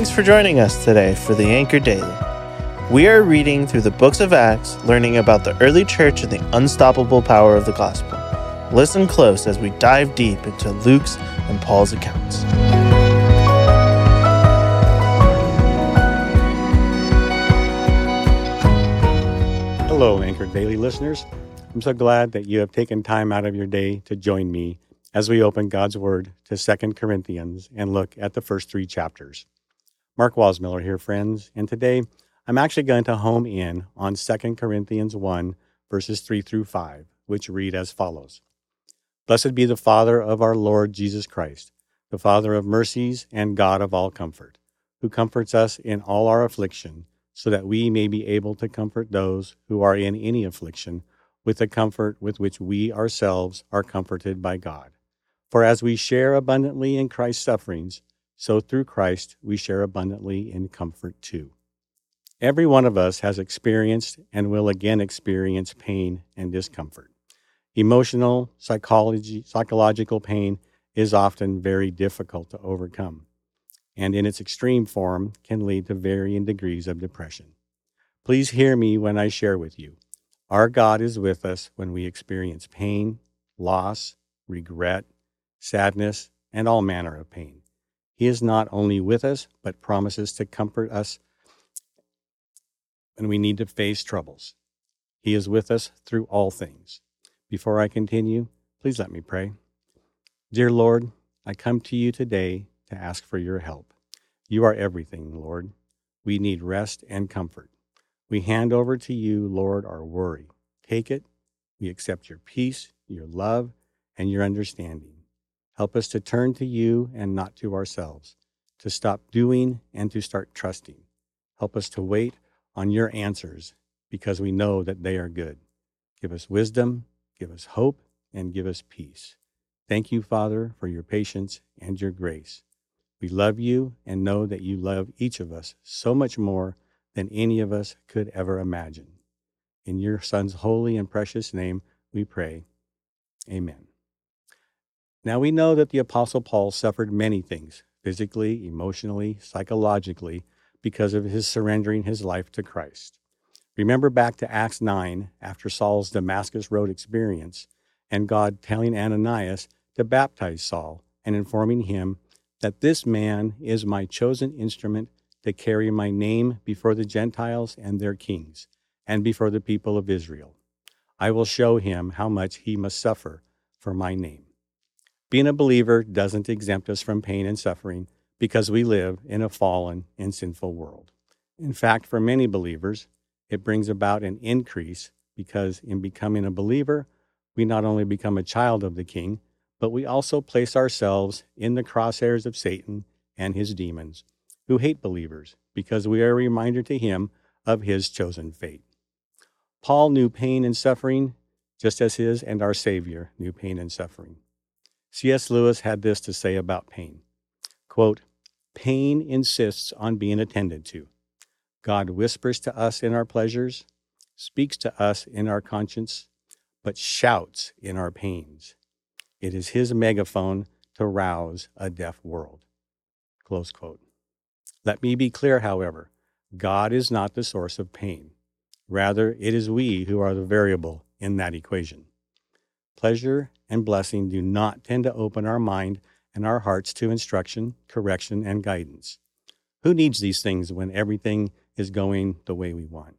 Thanks for joining us today for the Anchor Daily. We are reading through the books of Acts, learning about the early church and the unstoppable power of the gospel. Listen close as we dive deep into Luke's and Paul's accounts. Hello, Anchor Daily listeners. I'm so glad that you have taken time out of your day to join me as we open God's Word to 2 Corinthians and look at the first three chapters. Mark Wasmiller here, friends, and today I'm actually going to home in on 2 Corinthians 1, verses 3 through 5, which read as follows Blessed be the Father of our Lord Jesus Christ, the Father of mercies and God of all comfort, who comforts us in all our affliction, so that we may be able to comfort those who are in any affliction with the comfort with which we ourselves are comforted by God. For as we share abundantly in Christ's sufferings, so through Christ we share abundantly in comfort too. Every one of us has experienced and will again experience pain and discomfort. Emotional, psychology, psychological pain is often very difficult to overcome, and in its extreme form can lead to varying degrees of depression. Please hear me when I share with you. Our God is with us when we experience pain, loss, regret, sadness, and all manner of pain. He is not only with us, but promises to comfort us when we need to face troubles. He is with us through all things. Before I continue, please let me pray. Dear Lord, I come to you today to ask for your help. You are everything, Lord. We need rest and comfort. We hand over to you, Lord, our worry. Take it. We accept your peace, your love, and your understanding. Help us to turn to you and not to ourselves, to stop doing and to start trusting. Help us to wait on your answers because we know that they are good. Give us wisdom, give us hope, and give us peace. Thank you, Father, for your patience and your grace. We love you and know that you love each of us so much more than any of us could ever imagine. In your Son's holy and precious name, we pray. Amen. Now we know that the Apostle Paul suffered many things, physically, emotionally, psychologically, because of his surrendering his life to Christ. Remember back to Acts 9, after Saul's Damascus Road experience, and God telling Ananias to baptize Saul and informing him that this man is my chosen instrument to carry my name before the Gentiles and their kings, and before the people of Israel. I will show him how much he must suffer for my name. Being a believer doesn't exempt us from pain and suffering because we live in a fallen and sinful world. In fact, for many believers, it brings about an increase because in becoming a believer, we not only become a child of the King, but we also place ourselves in the crosshairs of Satan and his demons, who hate believers because we are a reminder to him of his chosen fate. Paul knew pain and suffering just as his and our Savior knew pain and suffering. C.S. Lewis had this to say about pain quote, Pain insists on being attended to. God whispers to us in our pleasures, speaks to us in our conscience, but shouts in our pains. It is his megaphone to rouse a deaf world. Close quote. Let me be clear, however God is not the source of pain. Rather, it is we who are the variable in that equation. Pleasure and blessing do not tend to open our mind and our hearts to instruction, correction, and guidance. Who needs these things when everything is going the way we want?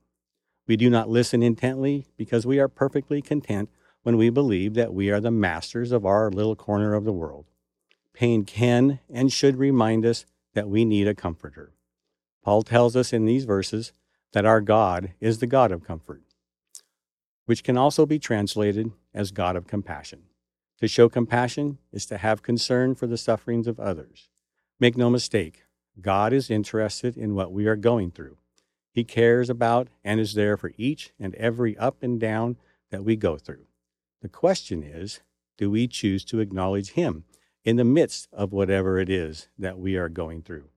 We do not listen intently because we are perfectly content when we believe that we are the masters of our little corner of the world. Pain can and should remind us that we need a comforter. Paul tells us in these verses that our God is the God of comfort, which can also be translated as God of compassion. To show compassion is to have concern for the sufferings of others. Make no mistake, God is interested in what we are going through. He cares about and is there for each and every up and down that we go through. The question is do we choose to acknowledge Him in the midst of whatever it is that we are going through?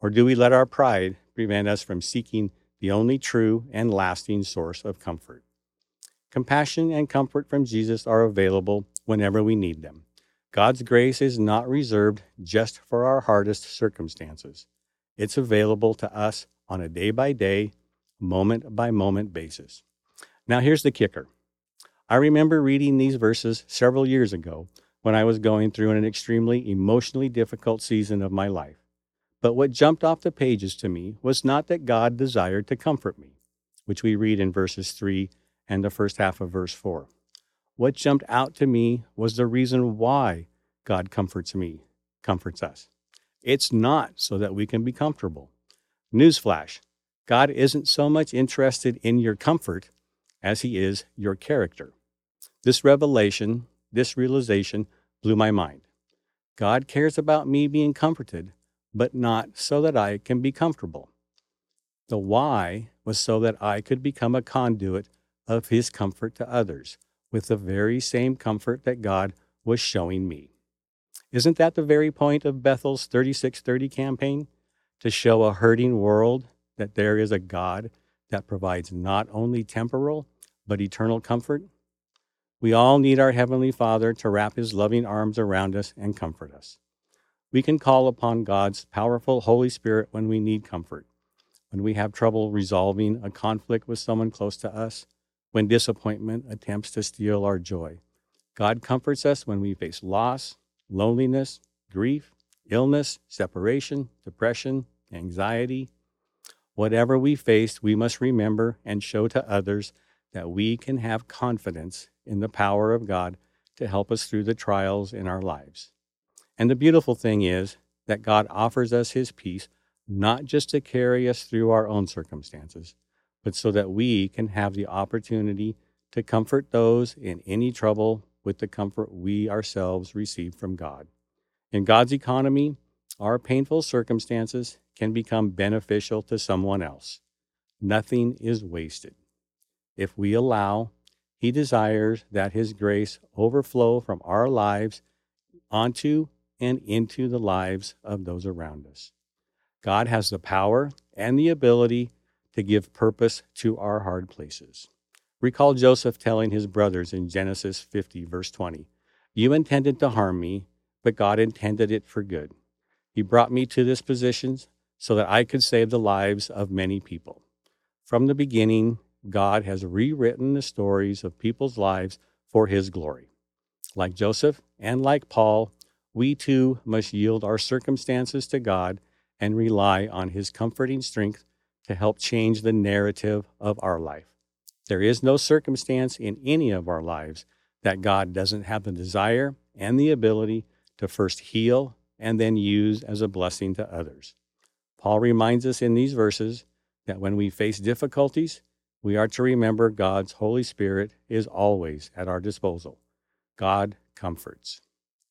Or do we let our pride prevent us from seeking the only true and lasting source of comfort? Compassion and comfort from Jesus are available whenever we need them. God's grace is not reserved just for our hardest circumstances. It's available to us on a day by day, moment by moment basis. Now, here's the kicker I remember reading these verses several years ago when I was going through an extremely emotionally difficult season of my life. But what jumped off the pages to me was not that God desired to comfort me, which we read in verses 3 and the first half of verse 4. What jumped out to me was the reason why God comforts me, comforts us. It's not so that we can be comfortable. Newsflash God isn't so much interested in your comfort as he is your character. This revelation, this realization blew my mind. God cares about me being comforted, but not so that I can be comfortable. The why was so that I could become a conduit of his comfort to others with the very same comfort that God was showing me. Isn't that the very point of Bethel's 3630 campaign? To show a hurting world that there is a God that provides not only temporal, but eternal comfort? We all need our Heavenly Father to wrap His loving arms around us and comfort us. We can call upon God's powerful Holy Spirit when we need comfort, when we have trouble resolving a conflict with someone close to us, when disappointment attempts to steal our joy. God comforts us when we face loss, loneliness, grief, illness, separation, depression, anxiety. Whatever we face, we must remember and show to others that we can have confidence in the power of God to help us through the trials in our lives. And the beautiful thing is that God offers us His peace not just to carry us through our own circumstances, but so that we can have the opportunity to comfort those in any trouble with the comfort we ourselves receive from God. In God's economy, our painful circumstances can become beneficial to someone else. Nothing is wasted. If we allow, He desires that His grace overflow from our lives onto and into the lives of those around us. God has the power and the ability to give purpose to our hard places. Recall Joseph telling his brothers in Genesis 50, verse 20, You intended to harm me, but God intended it for good. He brought me to this position so that I could save the lives of many people. From the beginning, God has rewritten the stories of people's lives for his glory. Like Joseph and like Paul, we too must yield our circumstances to God and rely on his comforting strength to help change the narrative of our life. There is no circumstance in any of our lives that God doesn't have the desire and the ability to first heal and then use as a blessing to others. Paul reminds us in these verses that when we face difficulties, we are to remember God's Holy Spirit is always at our disposal. God comforts.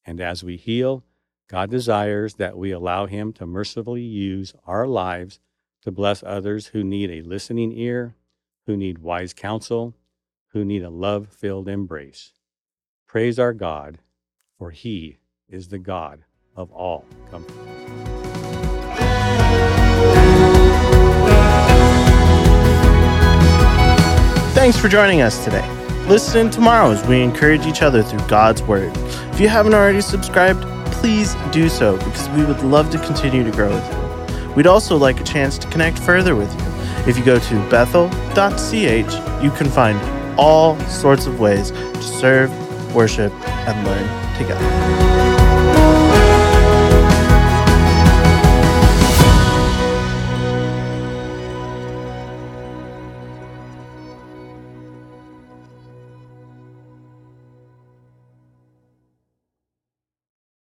And as we heal, God desires that we allow Him to mercifully use our lives to bless others who need a listening ear, who need wise counsel, who need a love filled embrace. Praise our God, for He is the God of all comfort. Thanks for joining us today. Listen tomorrow as we encourage each other through God's Word. If you haven't already subscribed, please do so because we would love to continue to grow with you. We'd also like a chance to connect further with you. If you go to bethel.ch, you can find all sorts of ways to serve, worship, and learn together.